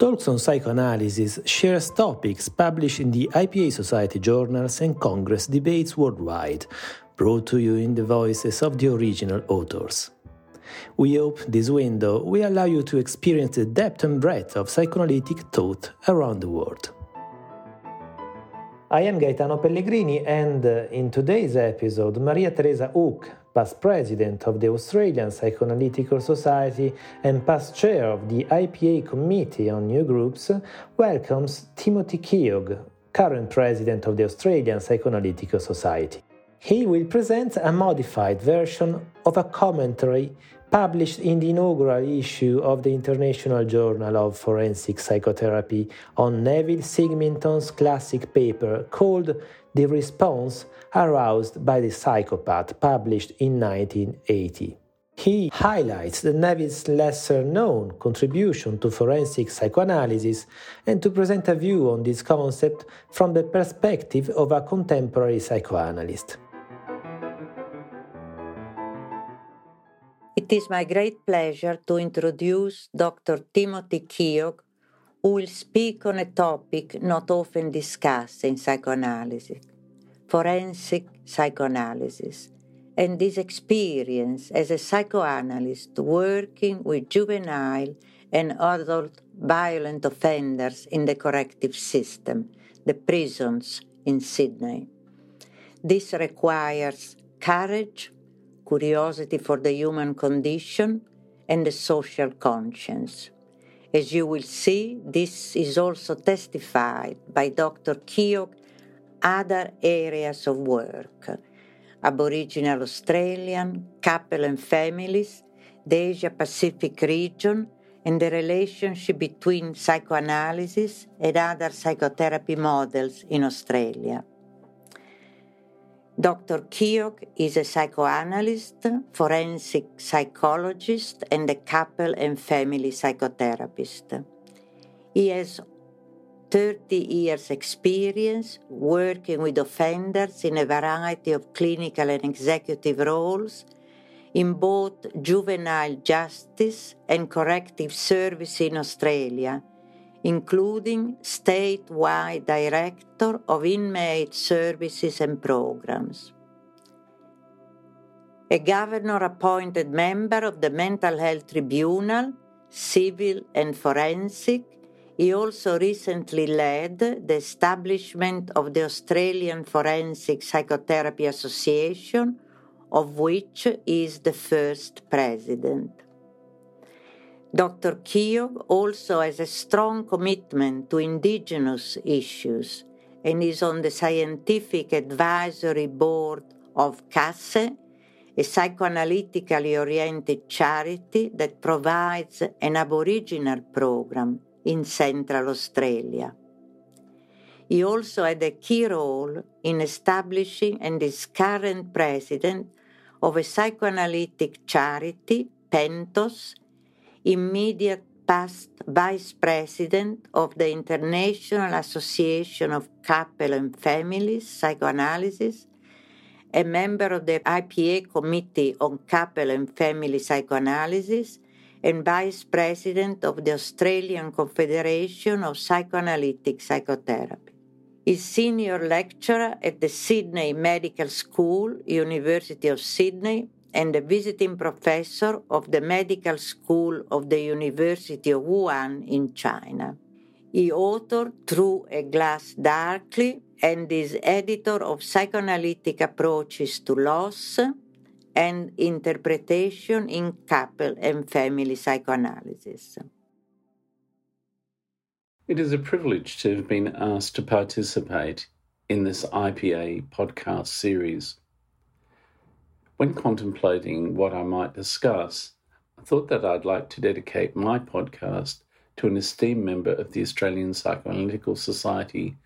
Talks on Psychoanalysis shares topics published in the IPA Society journals and Congress debates worldwide, brought to you in the voices of the original authors. We hope this window will allow you to experience the depth and breadth of psychoanalytic thought around the world. I am Gaetano Pellegrini, and uh, in today's episode, Maria Teresa Hooke, past president of the Australian Psychoanalytical Society and past chair of the IPA Committee on New Groups, welcomes Timothy Keogh, current president of the Australian Psychoanalytical Society. He will present a modified version of a commentary published in the inaugural issue of the International Journal of Forensic Psychotherapy on Neville Symington's classic paper called The Response Aroused by the Psychopath, published in 1980. He highlights the Neville's lesser known contribution to forensic psychoanalysis and to present a view on this concept from the perspective of a contemporary psychoanalyst. It is my great pleasure to introduce Dr. Timothy Keogh, who will speak on a topic not often discussed in psychoanalysis forensic psychoanalysis, and his experience as a psychoanalyst working with juvenile and adult violent offenders in the corrective system, the prisons in Sydney. This requires courage, curiosity for the human condition, and the social conscience. As you will see, this is also testified by Dr. Keogh other areas of work Aboriginal Australian, couple and families, the Asia Pacific region, and the relationship between psychoanalysis and other psychotherapy models in Australia. Dr. Keogh is a psychoanalyst, forensic psychologist, and a couple and family psychotherapist. He has 30 years experience working with offenders in a variety of clinical and executive roles in both juvenile justice and corrective service in Australia including statewide director of inmate services and programs. A governor appointed member of the Mental Health Tribunal, Civil and Forensic, he also recently led the establishment of the Australian Forensic Psychotherapy Association, of which he is the first president. Dr. Keogh also has a strong commitment to indigenous issues and is on the scientific advisory board of CASSE, a psychoanalytically oriented charity that provides an Aboriginal program in Central Australia. He also had a key role in establishing and is current president of a psychoanalytic charity, Pentos, immediate past vice president of the International Association of Couple and Families Psychoanalysis, a member of the IPA Committee on Couple and Family Psychoanalysis, and vice president of the Australian Confederation of Psychoanalytic Psychotherapy. Is senior lecturer at the Sydney Medical School, University of Sydney, and a visiting professor of the Medical School of the University of Wuhan in China. He authored Through a Glass Darkly and is editor of Psychoanalytic Approaches to Loss and Interpretation in Couple and Family Psychoanalysis. It is a privilege to have been asked to participate in this IPA podcast series. When contemplating what I might discuss, I thought that I'd like to dedicate my podcast to an esteemed member of the Australian Psychoanalytical Society,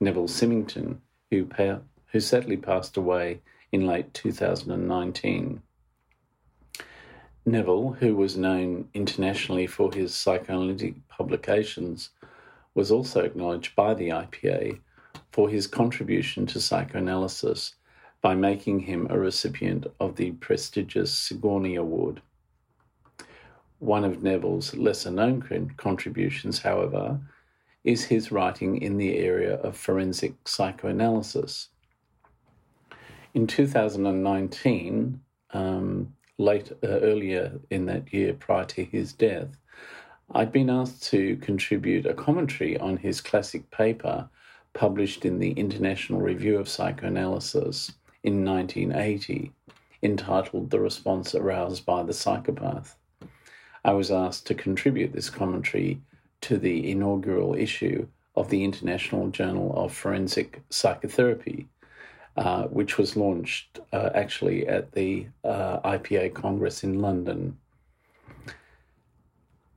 Neville Symington, who, who sadly passed away in late 2019. Neville, who was known internationally for his psychoanalytic publications, was also acknowledged by the IPA for his contribution to psychoanalysis by making him a recipient of the prestigious Sigourney Award. One of Neville's lesser known contributions, however, is his writing in the area of forensic psychoanalysis. In 2019, um, late uh, earlier in that year prior to his death, I'd been asked to contribute a commentary on his classic paper published in the International Review of Psychoanalysis in 1980, entitled The Response Aroused by the Psychopath. I was asked to contribute this commentary to the inaugural issue of the International Journal of Forensic Psychotherapy, uh, which was launched uh, actually at the uh, IPA Congress in London.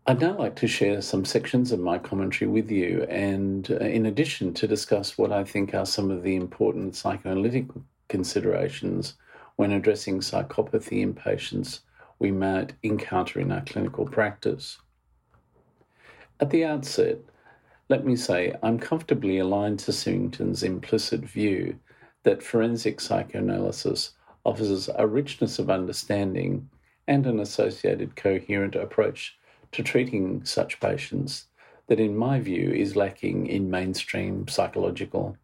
I'd now like to share some sections of my commentary with you, and uh, in addition, to discuss what I think are some of the important psychoanalytic considerations when addressing psychopathy in patients we might encounter in our clinical practice. At the outset, let me say I'm comfortably aligned to Symington's implicit view that forensic psychoanalysis offers a richness of understanding and an associated coherent approach to treating such patients that, in my view, is lacking in mainstream psychological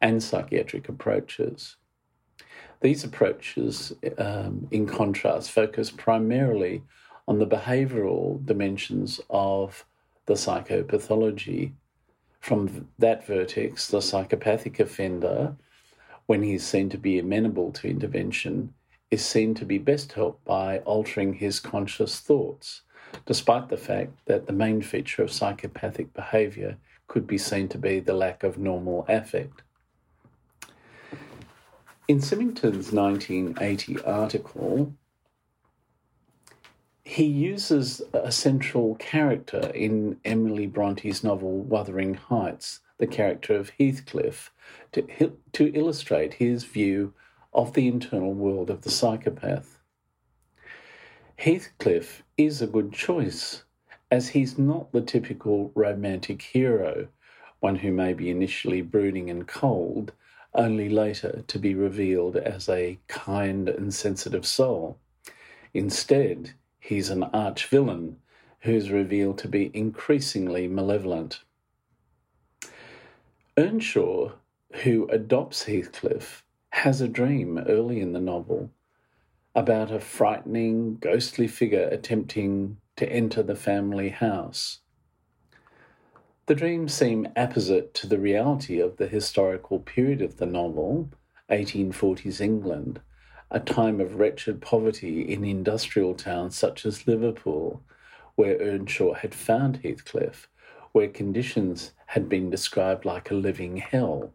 and psychiatric approaches. These approaches, um, in contrast, focus primarily on the behavioral dimensions of the psychopathology. From that vertex, the psychopathic offender, when he is seen to be amenable to intervention, is seen to be best helped by altering his conscious thoughts, despite the fact that the main feature of psychopathic behavior could be seen to be the lack of normal affect. In Symington's 1980 article, he uses a central character in Emily Bronte's novel Wuthering Heights, the character of Heathcliff, to, to illustrate his view of the internal world of the psychopath. Heathcliff is a good choice, as he's not the typical romantic hero, one who may be initially brooding and cold, only later to be revealed as a kind and sensitive soul. Instead, he's an arch villain who is revealed to be increasingly malevolent. Earnshaw, who adopts Heathcliff, has a dream early in the novel about a frightening, ghostly figure attempting to enter the family house. The dreams seem apposite to the reality of the historical period of the novel, 1840s England, a time of wretched poverty in industrial towns such as Liverpool, where Earnshaw had found Heathcliff, where conditions had been described like a living hell.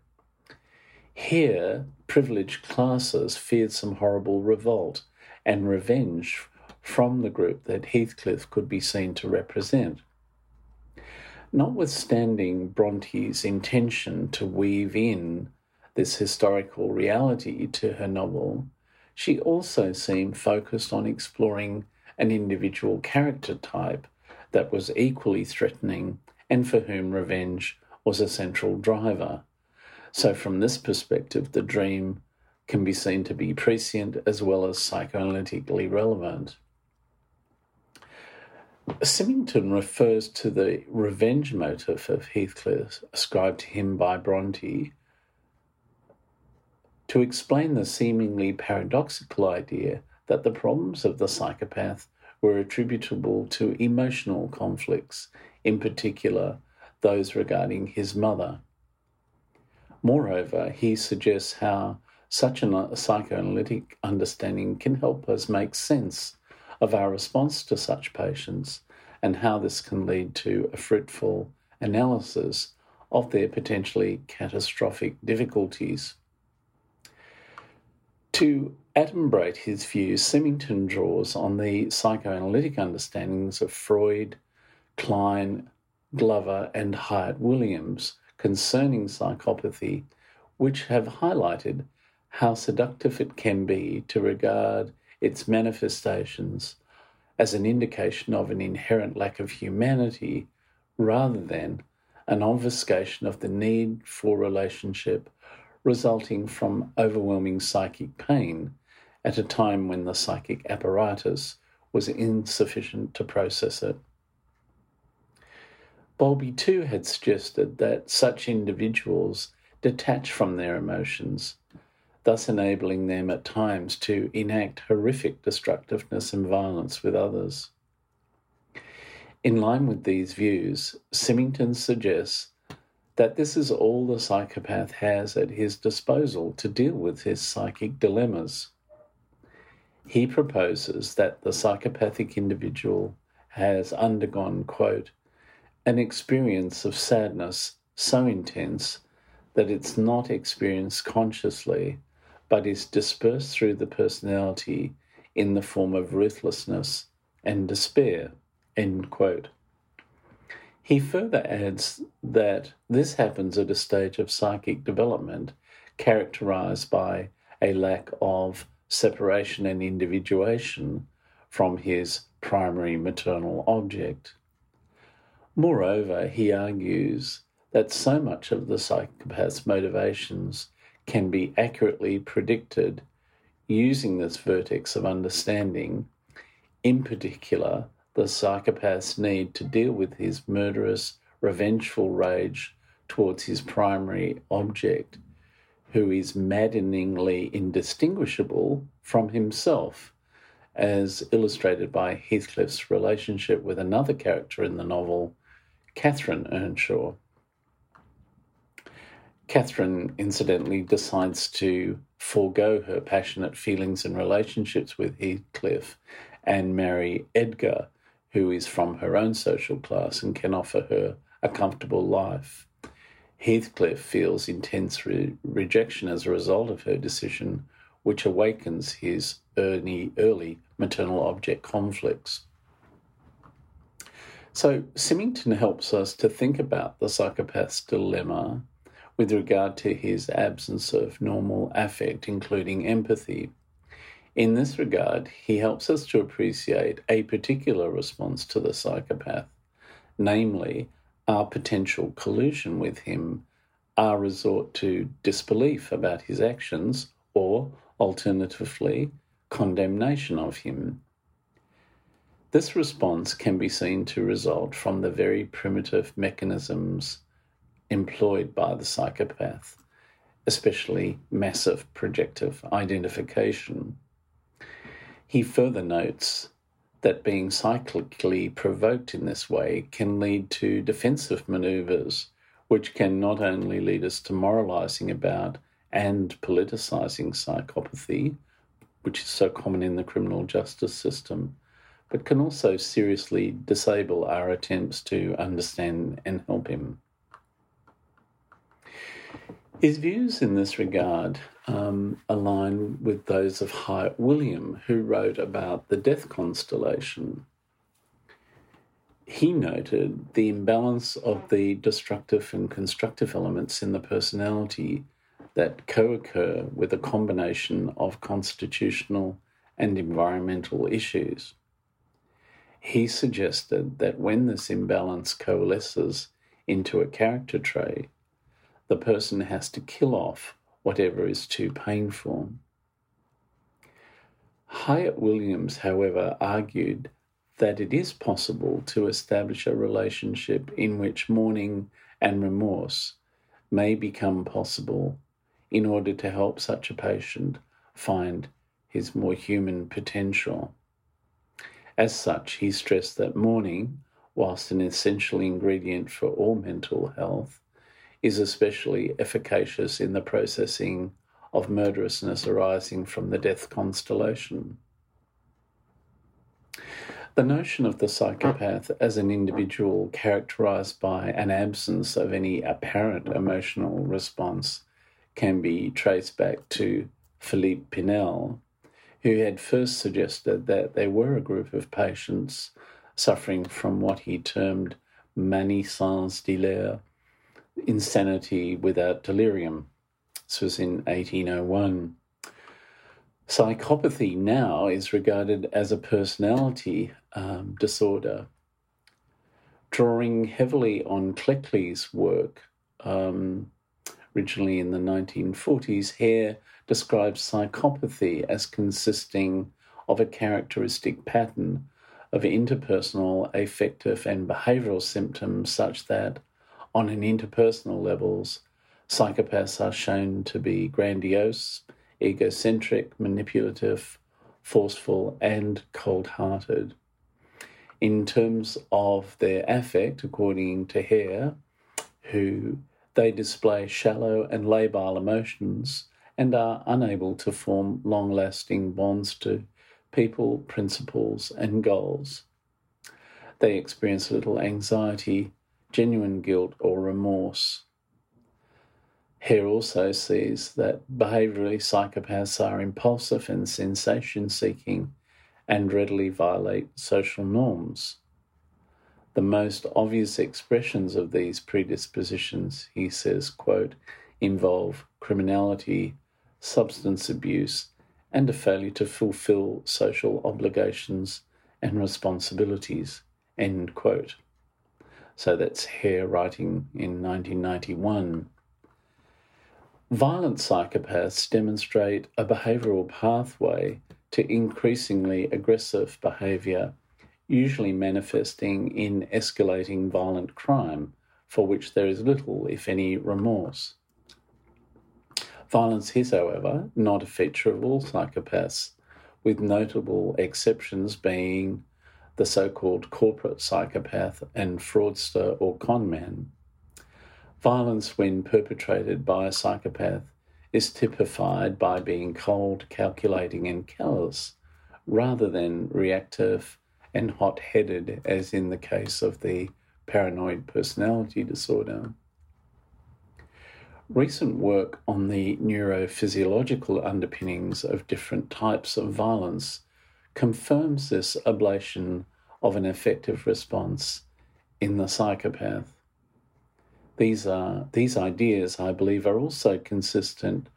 Here, privileged classes feared some horrible revolt and revenge from the group that Heathcliff could be seen to represent. Notwithstanding Bronte's intention to weave in this historical reality to her novel, she also seemed focused on exploring an individual character type that was equally threatening and for whom revenge was a central driver. So, from this perspective, the dream can be seen to be prescient as well as psychoanalytically relevant. Symington refers to the revenge motive of Heathcliff ascribed to him by Bronte to explain the seemingly paradoxical idea that the problems of the psychopath were attributable to emotional conflicts, in particular those regarding his mother. Moreover, he suggests how such a psychoanalytic understanding can help us make sense of our response to such patients and how this can lead to a fruitful analysis of their potentially catastrophic difficulties. To adumbrate his views, Symington draws on the psychoanalytic understandings of Freud, Klein, Glover, and Hyatt Williams concerning psychopathy, which have highlighted how seductive it can be to regard its manifestations as an indication of an inherent lack of humanity rather than an obfuscation of the need for relationship resulting from overwhelming psychic pain at a time when the psychic apparatus was insufficient to process it. Bowlby too had suggested that such individuals detach from their emotions, thus enabling them at times to enact horrific destructiveness and violence with others. In line with these views, Symington suggests that this is all the psychopath has at his disposal to deal with his psychic dilemmas. He proposes that the psychopathic individual has undergone, quote, an experience of sadness so intense that it's not experienced consciously, but is dispersed through the personality in the form of ruthlessness and despair. End quote. He further adds that this happens at a stage of psychic development characterized by a lack of separation and individuation from his primary maternal object. Moreover, he argues that so much of the psychopath's motivations can be accurately predicted using this vertex of understanding, in particular, the psychopath's need to deal with his murderous, revengeful rage towards his primary object, who is maddeningly indistinguishable from himself, as illustrated by Heathcliff's relationship with another character in the novel, Catherine Earnshaw. Catherine, incidentally, decides to forego her passionate feelings and relationships with Heathcliff and marry Edgar, who is from her own social class and can offer her a comfortable life. Heathcliff feels intense re- rejection as a result of her decision, which awakens his early, early maternal object conflicts. So, Symington helps us to think about the psychopath's dilemma with regard to his absence of normal affect, including empathy. In this regard, he helps us to appreciate a particular response to the psychopath, namely, our potential collusion with him, our resort to disbelief about his actions, or alternatively, condemnation of him. This response can be seen to result from the very primitive mechanisms employed by the psychopath, especially massive projective identification. He further notes that being cyclically provoked in this way can lead to defensive maneuvers, which can not only lead us to moralizing about and politicizing psychopathy, which is so common in the criminal justice system, but can also seriously disable our attempts to understand and help him. His views in this regard um, align with those of Hyatt William, who wrote about the death constellation. He noted the imbalance of the destructive and constructive elements in the personality that co occur with a combination of constitutional and environmental issues. He suggested that when this imbalance coalesces into a character trait, the person has to kill off whatever is too painful. Hyatt Williams, however, argued that it is possible to establish a relationship in which mourning and remorse may become possible in order to help such a patient find his more human potential. As such, he stressed that mourning, whilst an essential ingredient for all mental health, is especially efficacious in the processing of murderousness arising from the death constellation. The notion of the psychopath as an individual characterized by an absence of any apparent emotional response can be traced back to Philippe Pinel, who had first suggested that there were a group of patients suffering from what he termed manie sans délire, Insanity Without Delirium. This was in 1801. Psychopathy now is regarded as a personality um, disorder. Drawing heavily on Cleckley's work, um, originally in the 1940s, Hare describes psychopathy as consisting of a characteristic pattern of interpersonal, affective, and behavioral symptoms such that, on an interpersonal levels, psychopaths are shown to be grandiose, egocentric, manipulative, forceful, and cold hearted. In terms of their affect, according to Hare, who they display shallow and labile emotions and are unable to form long lasting bonds to people, principles, and goals. They experience little anxiety, genuine guilt, or remorse. Hare also sees that behaviourally psychopaths are impulsive and sensation seeking and readily violate social norms. The most obvious expressions of these predispositions, he says, quote, involve criminality, substance abuse, and a failure to fulfill social obligations and responsibilities. End quote. So that's Hare writing in 1991. Violent psychopaths demonstrate a behavioural pathway to increasingly aggressive behaviour, usually manifesting in escalating violent crime for which there is little, if any, remorse. Violence is, however, not a feature of all psychopaths, with notable exceptions being the so called corporate psychopath and fraudster or conman. Violence, when perpetrated by a psychopath, is typified by being cold, calculating, and callous, rather than reactive and hot headed, as in the case of the paranoid personality disorder. Recent work on the neurophysiological underpinnings of different types of violence confirms this ablation of an affective response in the psychopath. These, are, these ideas, I believe, are also consistent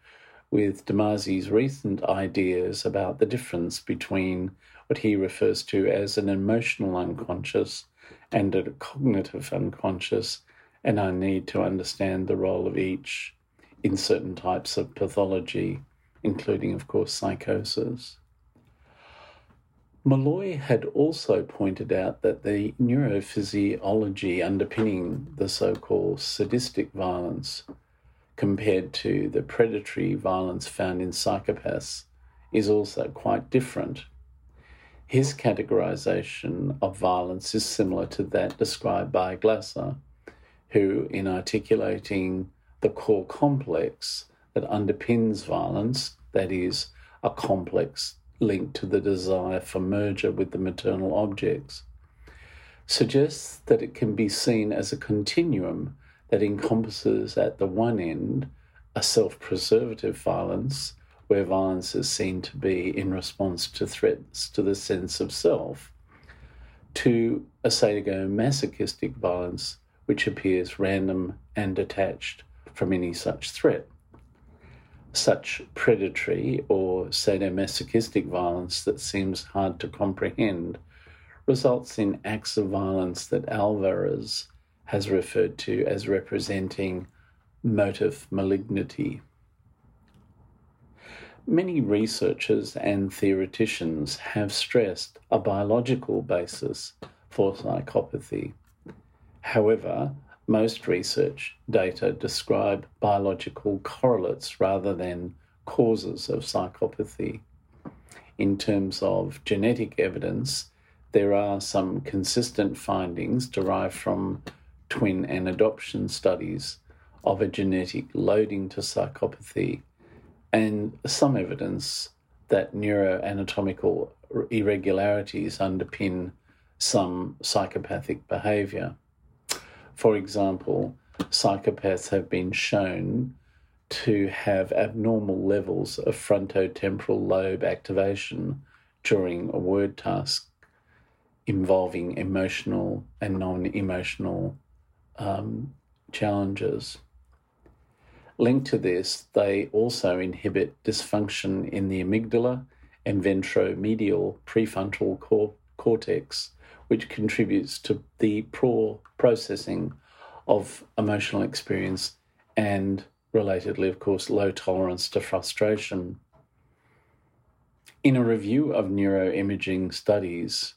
with Damasio's recent ideas about the difference between what he refers to as an emotional unconscious and a cognitive unconscious and I need to understand the role of each in certain types of pathology, including, of course, psychosis. Meloy had also pointed out that the neurophysiology underpinning the so called sadistic violence compared to the predatory violence found in psychopaths is also quite different. His categorization of violence is similar to that described by Glasser who, in articulating the core complex that underpins violence, that is, a complex linked to the desire for merger with the maternal objects, suggests that it can be seen as a continuum that encompasses at the one end a self preservative violence, where violence is seen to be in response to threats to the sense of self, to a sadomasochistic violence which appears random and detached from any such threat. Such predatory or sadomasochistic violence that seems hard to comprehend results in acts of violence that Alvarez has referred to as representing motive malignity. Many researchers and theoreticians have stressed a biological basis for psychopathy. However, most research data describe biological correlates rather than causes of psychopathy. In terms of genetic evidence, there are some consistent findings derived from twin and adoption studies of a genetic loading to psychopathy, and some evidence that neuroanatomical irregularities underpin some psychopathic behaviour. For example, psychopaths have been shown to have abnormal levels of frontotemporal lobe activation during a word task involving emotional and non emotional um, challenges. Linked to this, they also inhibit dysfunction in the amygdala and ventromedial prefrontal cor- cortex, which contributes to the poor processing of emotional experience and relatedly, of course, low tolerance to frustration. In a review of neuroimaging studies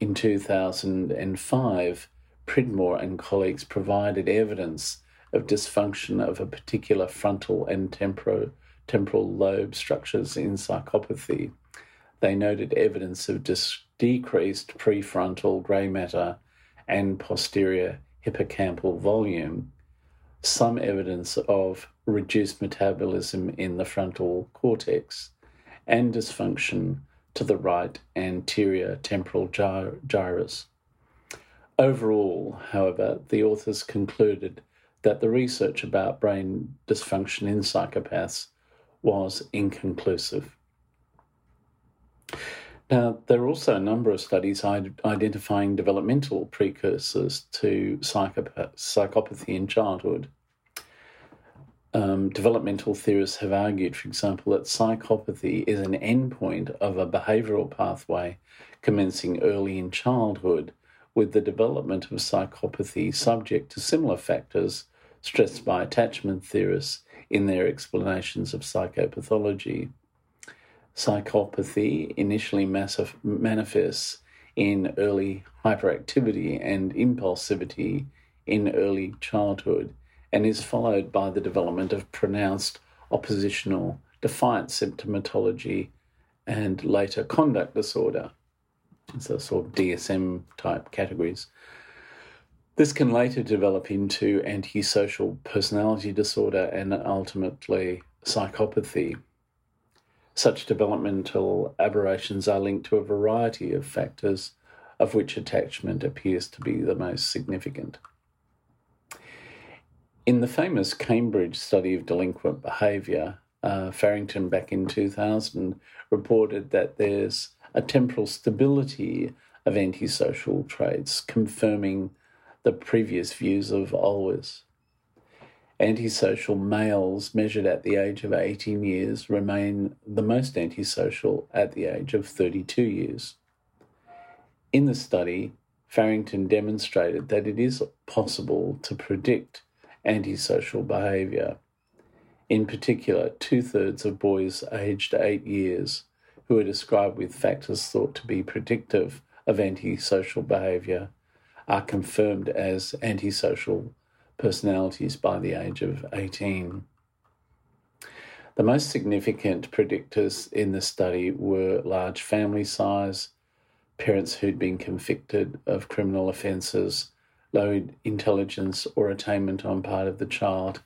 in 2005, Pridmore and colleagues provided evidence of dysfunction of a particular frontal and temporal, temporal lobe structures in psychopathy. They noted evidence of dis- decreased prefrontal grey matter and posterior hippocampal volume, some evidence of reduced metabolism in the frontal cortex, and dysfunction to the right anterior temporal gyrus. Overall, however, the authors concluded that the research about brain dysfunction in psychopaths was inconclusive. Now, there are also a number of studies identifying developmental precursors to psychopathy in childhood. Um, developmental theorists have argued, for example, that psychopathy is an endpoint of a behavioral pathway commencing early in childhood, with the development of psychopathy subject to similar factors stressed by attachment theorists in their explanations of psychopathology. Psychopathy initially massive, manifests in early hyperactivity and impulsivity in early childhood and is followed by the development of pronounced oppositional defiant symptomatology and later conduct disorder. A sort of DSM type categories. This can later develop into antisocial personality disorder and ultimately psychopathy. Such developmental aberrations are linked to a variety of factors, of which attachment appears to be the most significant. In the famous Cambridge study of delinquent behaviour, uh, Farrington back in 2000 reported that there's a temporal stability of antisocial traits, confirming the previous views of Alwiss. Antisocial males measured at the age of 18 years remain the most antisocial at the age of 32 years. In the study, Farrington demonstrated that it is possible to predict antisocial behaviour. In particular, two thirds of boys aged eight years who are described with factors thought to be predictive of antisocial behaviour are confirmed as antisocial personalities by the age of 18. The most significant predictors in the study were large family size, parents who'd been convicted of criminal offences, low intelligence or attainment on part of the child,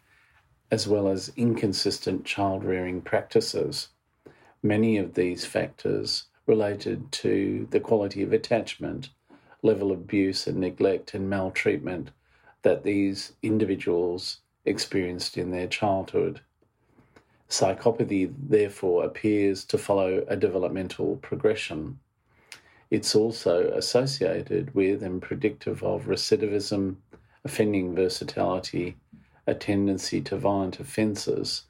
as well as inconsistent child rearing practices. Many of these factors related to the quality of attachment level of abuse and neglect and maltreatment that these individuals experienced in their childhood. Psychopathy, therefore, appears to follow a developmental progression. It's also associated with and predictive of recidivism, offending versatility, a tendency to violent offences,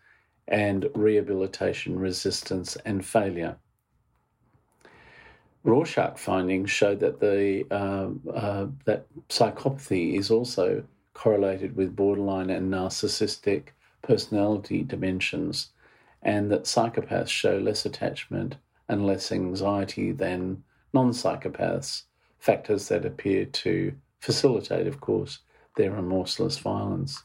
and rehabilitation resistance and failure. Rorschach findings showed that the uh, uh, that psychopathy is also correlated with borderline and narcissistic personality dimensions, and that psychopaths show less attachment and less anxiety than non-psychopaths, factors that appear to facilitate, of course, their remorseless violence.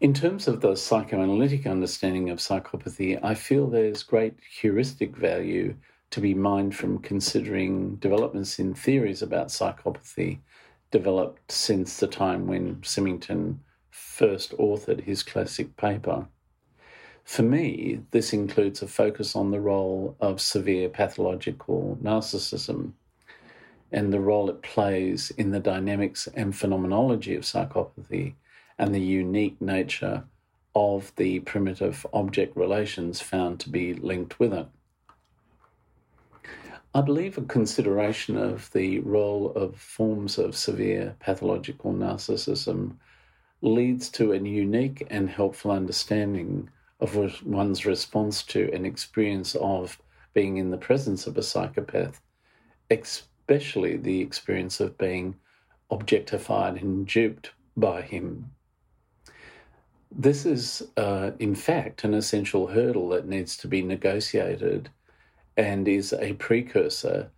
In terms of the psychoanalytic understanding of psychopathy, I feel there's great heuristic value to be mined from considering developments in theories about psychopathy developed since the time when Symington first authored his classic paper. For me, this includes a focus on the role of severe pathological narcissism and the role it plays in the dynamics and phenomenology of psychopathy and the unique nature of the primitive object relations found to be linked with it. I believe a consideration of the role of forms of severe pathological narcissism leads to a unique and helpful understanding of one's response to an experience of being in the presence of a psychopath, especially the experience of being objectified and duped by him This is, uh, in fact, an essential hurdle that needs to be negotiated and is a precursor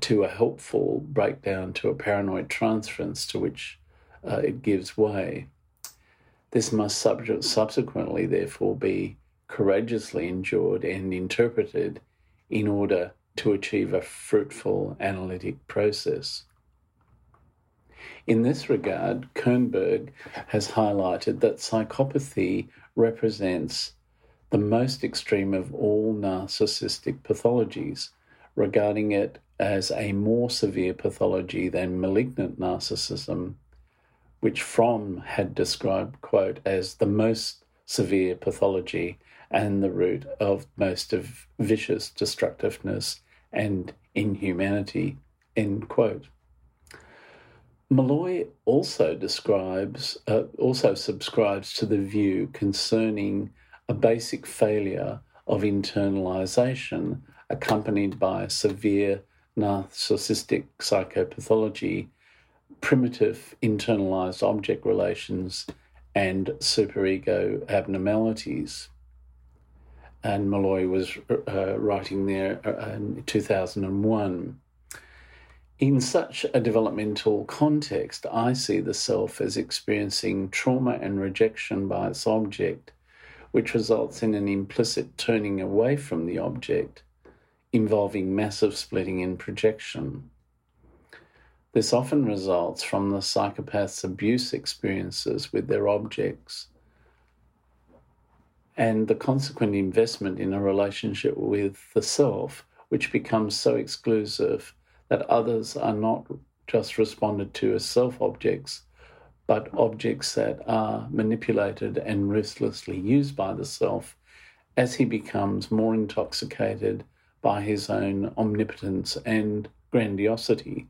to a helpful breakdown to a paranoid transference to which uh, it gives way. This must sub- subsequently, therefore, be courageously endured and interpreted in order to achieve a fruitful analytic process. In this regard, Kernberg has highlighted that psychopathy represents the most extreme of all narcissistic pathologies, regarding it as a more severe pathology than malignant narcissism, which Fromm had described, quote, as the most severe pathology and the root of most of vicious destructiveness and inhumanity, end quote. Meloy also describes, uh, also subscribes to the view concerning a basic failure of internalization accompanied by severe narcissistic psychopathology, primitive internalized object relations, and superego abnormalities. And Meloy was uh, writing there uh, in 2001. In such a developmental context, I see the self as experiencing trauma and rejection by its object, which results in an implicit turning away from the object, involving massive splitting and projection. This often results from the psychopath's abuse experiences with their objects and the consequent investment in a relationship with the self, which becomes so exclusive that others are not just responded to as self objects, but objects that are manipulated and ruthlessly used by the self as he becomes more intoxicated by his own omnipotence and grandiosity.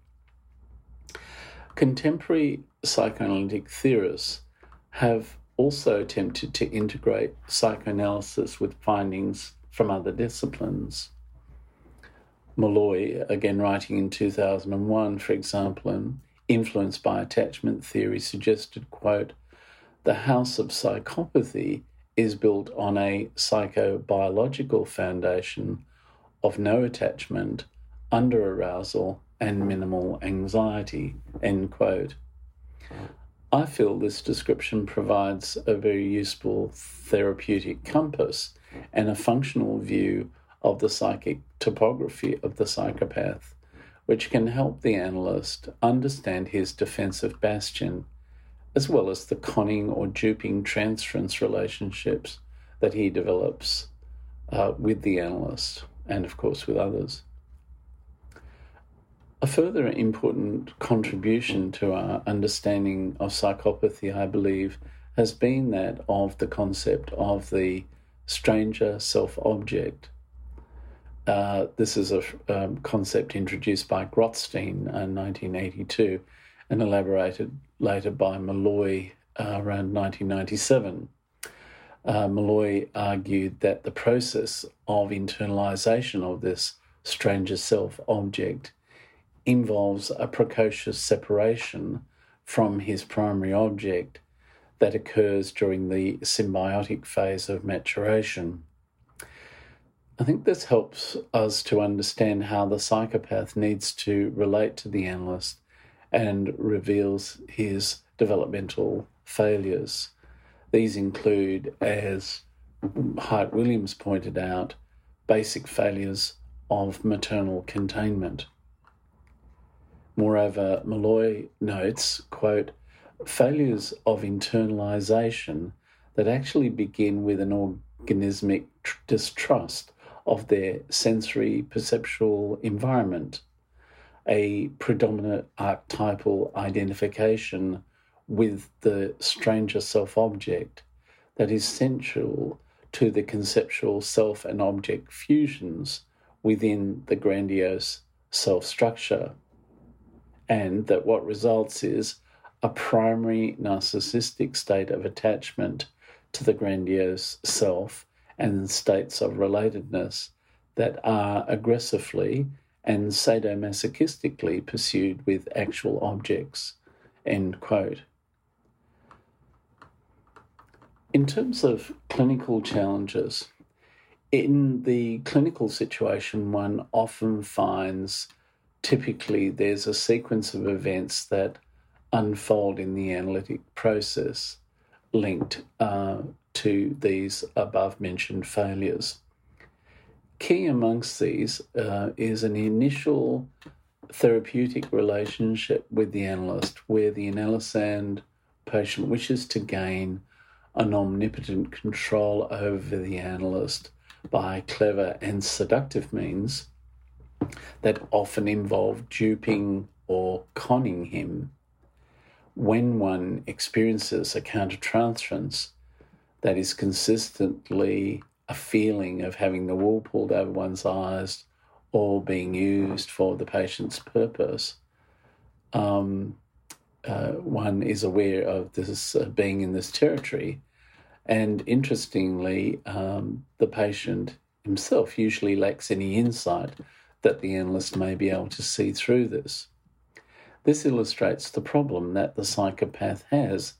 Contemporary psychoanalytic theorists have also attempted to integrate psychoanalysis with findings from other disciplines. Meloy, again writing in 2001, for example, and influenced by attachment theory, suggested, quote, the house of psychopathy is built on a psychobiological foundation of no attachment, under arousal, and minimal anxiety, end quote. I feel this description provides a very useful therapeutic compass and a functional view of the psychic topography of the psychopath, which can help the analyst understand his defensive bastion, as well as the conning or duping transference relationships that he develops uh, with the analyst and, of course, with others. A further important contribution to our understanding of psychopathy, I believe, has been that of the concept of the stranger self object uh, this is a um, concept introduced by Grotstein in 1982 and elaborated later by Meloy uh, around 1997. Uh, Meloy argued that the process of internalization of this stranger self object involves a precocious separation from his primary object that occurs during the symbiotic phase of maturation. I think this helps us to understand how the psychopath needs to relate to the analyst and reveals his developmental failures. These include, as Hyatt Williams pointed out, basic failures of maternal containment. Moreover, Meloy notes, quote, failures of internalization that actually begin with an organismic distrust of their sensory perceptual environment, a predominant archetypal identification with the stranger self object that is central to the conceptual self and object fusions within the grandiose self structure, and that what results is a primary narcissistic state of attachment to the grandiose self and states of relatedness that are aggressively and sadomasochistically pursued with actual objects. End quote. In terms of clinical challenges, in the clinical situation, one often finds typically there's a sequence of events that unfold in the analytic process linked uh, to these above mentioned failures. Key amongst these uh, is an initial therapeutic relationship with the analyst where the analysand patient wishes to gain an omnipotent control over the analyst by clever and seductive means that often involve duping or conning him. When one experiences a countertransference that is consistently a feeling of having the wool pulled over one's eyes or being used for the patient's purpose, um, uh, one is aware of this uh, being in this territory and interestingly, um, the patient himself usually lacks any insight that the analyst may be able to see through this. This illustrates the problem that the psychopath has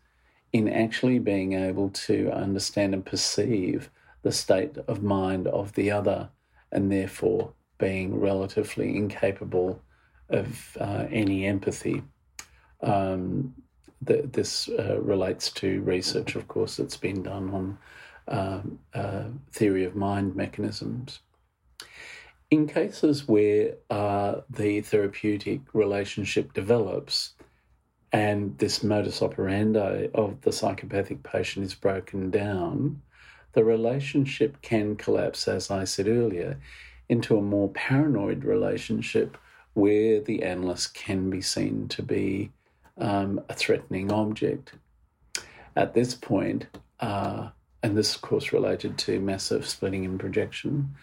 in actually being able to understand and perceive the state of mind of the other and therefore being relatively incapable of uh, any empathy. Um, this uh, relates to research, of course, that's been done on um, uh, theory of mind mechanisms. In cases where uh, the therapeutic relationship develops and this modus operandi of the psychopathic patient is broken down, the relationship can collapse, as I said earlier, into a more paranoid relationship where the analyst can be seen to be um, a threatening object. At this point, uh, and this, is, of course, related to massive splitting and projection,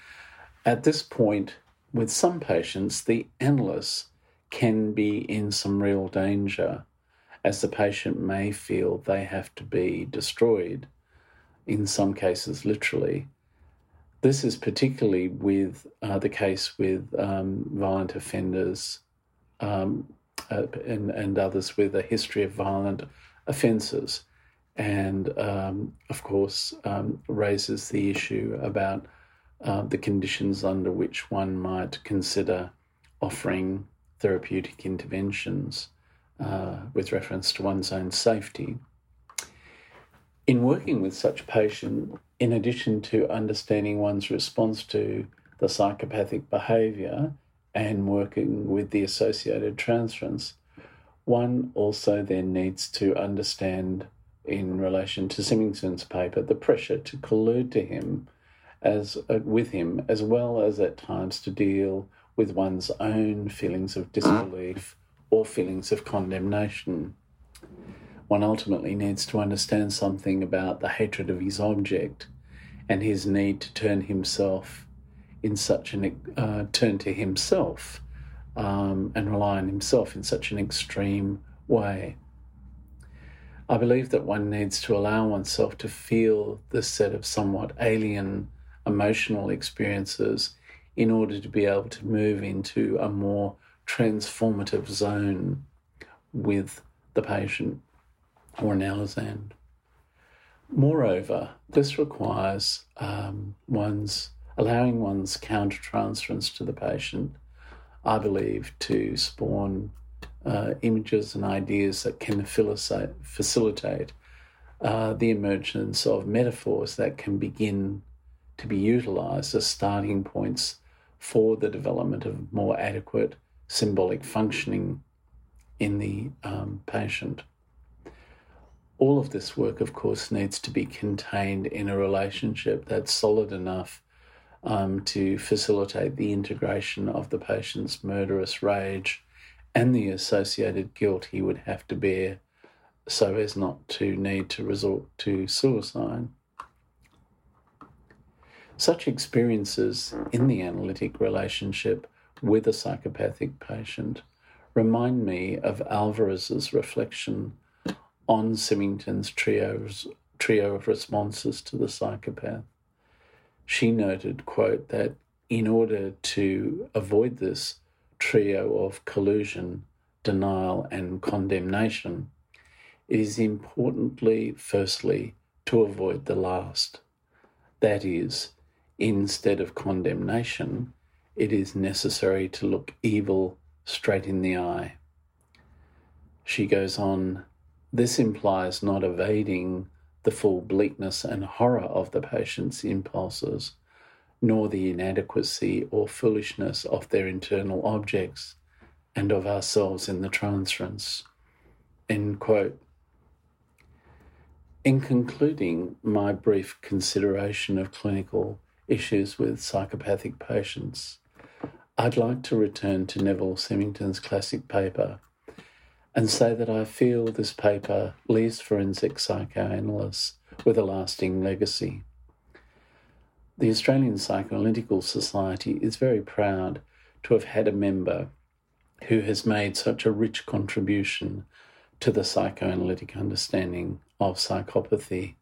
at this point, with some patients, the analyst can be in some real danger as the patient may feel they have to be destroyed, in some cases, literally. This is particularly with uh, the case with um, violent offenders, um, uh, and, and others with a history of violent offences. And um, of course, um, raises the issue about uh, the conditions under which one might consider offering therapeutic interventions uh, with reference to one's own safety. In working with such a patient, in addition to understanding one's response to the psychopathic behaviour, and working with the associated transference, one also then needs to understand, in relation to Symington's paper, the pressure to collude to him as uh, with him, as well as at times to deal with one's own feelings of disbelief or feelings of condemnation. One ultimately needs to understand something about the hatred of his object and his need to turn himself in such an uh, turn to himself um, and rely on himself in such an extreme way. I believe that one needs to allow oneself to feel this set of somewhat alien emotional experiences in order to be able to move into a more transformative zone with the patient or an analysand. Moreover, this requires um, one's allowing one's countertransference to the patient, I believe, to spawn uh, images and ideas that can facilitate uh, the emergence of metaphors that can begin to be utilized as starting points for the development of more adequate symbolic functioning in the um, patient. All of this work, of course, needs to be contained in a relationship that's solid enough um, to facilitate the integration of the patient's murderous rage and the associated guilt he would have to bear so as not to need to resort to suicide. Such experiences in the analytic relationship with a psychopathic patient remind me of Alvarez's reflection on Symington's trio, trio of responses to the psychopath she noted, quote, that in order to avoid this trio of collusion, denial, and condemnation, it is importantly, firstly, to avoid the last. That is, instead of condemnation, it is necessary to look evil straight in the eye. She goes on, this implies not evading the full bleakness and horror of the patient's impulses, nor the inadequacy or foolishness of their internal objects and of ourselves in the transference. End quote. In concluding my brief consideration of clinical issues with psychopathic patients, I'd like to return to Neville Symington's classic paper and say that I feel this paper leaves forensic psychoanalysts with a lasting legacy. The Australian Psychoanalytical Society is very proud to have had a member who has made such a rich contribution to the psychoanalytic understanding of psychopathy.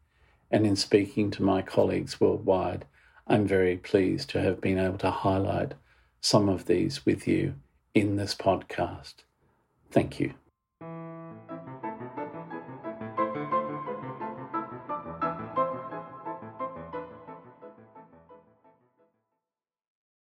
And in speaking to my colleagues worldwide, I'm very pleased to have been able to highlight some of these with you in this podcast. Thank you.